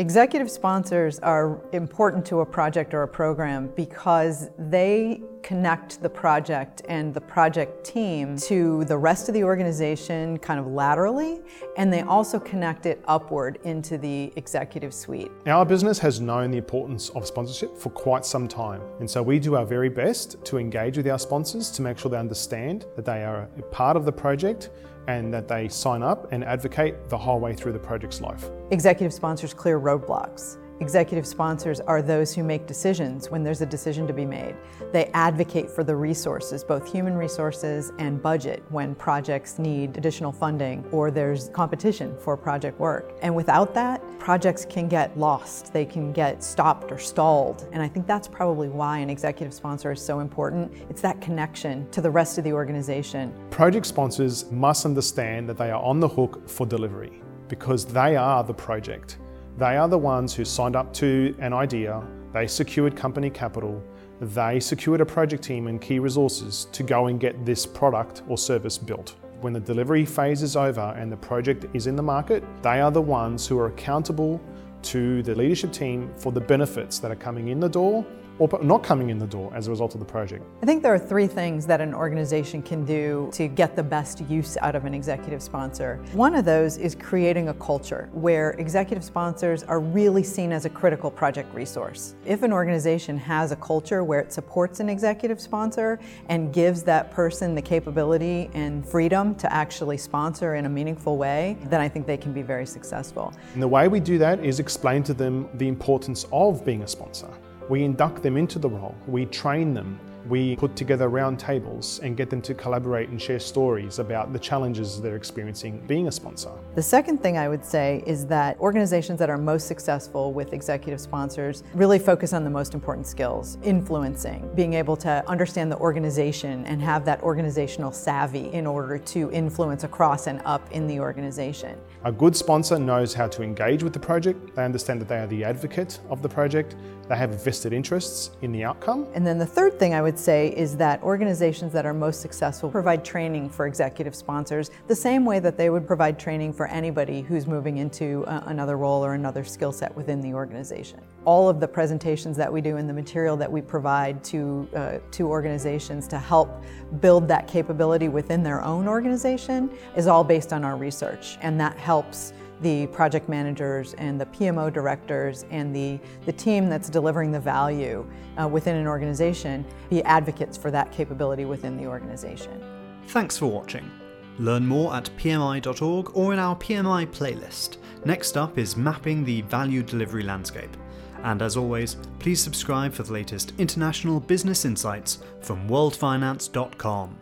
Executive sponsors are important to a project or a program because they connect the project and the project team to the rest of the organization kind of laterally, and they also connect it upward into the executive suite. Our business has known the importance of sponsorship for quite some time, and so we do our very best to engage with our sponsors to make sure they understand that they are a part of the project and that they sign up and advocate the whole way through the project's life. Executive sponsors clear roadblocks. Executive sponsors are those who make decisions when there's a decision to be made. They advocate for the resources, both human resources and budget, when projects need additional funding or there's competition for project work. And without that, projects can get lost, they can get stopped or stalled. And I think that's probably why an executive sponsor is so important. It's that connection to the rest of the organization. Project sponsors must understand that they are on the hook for delivery because they are the project. They are the ones who signed up to an idea, they secured company capital, they secured a project team and key resources to go and get this product or service built. When the delivery phase is over and the project is in the market, they are the ones who are accountable to the leadership team for the benefits that are coming in the door or not coming in the door as a result of the project? I think there are three things that an organization can do to get the best use out of an executive sponsor. One of those is creating a culture where executive sponsors are really seen as a critical project resource. If an organization has a culture where it supports an executive sponsor and gives that person the capability and freedom to actually sponsor in a meaningful way, then I think they can be very successful. And the way we do that is explain to them the importance of being a sponsor. We induct them into the role, we train them, we put together round tables and get them to collaborate and share stories about the challenges they're experiencing being a sponsor. The second thing I would say is that organizations that are most successful with executive sponsors really focus on the most important skills influencing, being able to understand the organization and have that organizational savvy in order to influence across and up in the organization. A good sponsor knows how to engage with the project, they understand that they are the advocate of the project, they have vested interests in the outcome. And then the third thing I would say is that organizations that are most successful provide training for executive sponsors the same way that they would provide training for anybody who's moving into uh, another role or another skill set within the organization. All of the presentations that we do and the material that we provide to, uh, to organizations to help build that capability within their own organization is all based on our research and that helps the project managers and the PMO directors and the, the team that's delivering the value uh, within an organization be advocates for that capability within the organization. Thanks for watching. Learn more at pmi.org or in our PMI playlist. Next up is Mapping the Value Delivery Landscape. And as always, please subscribe for the latest international business insights from worldfinance.com.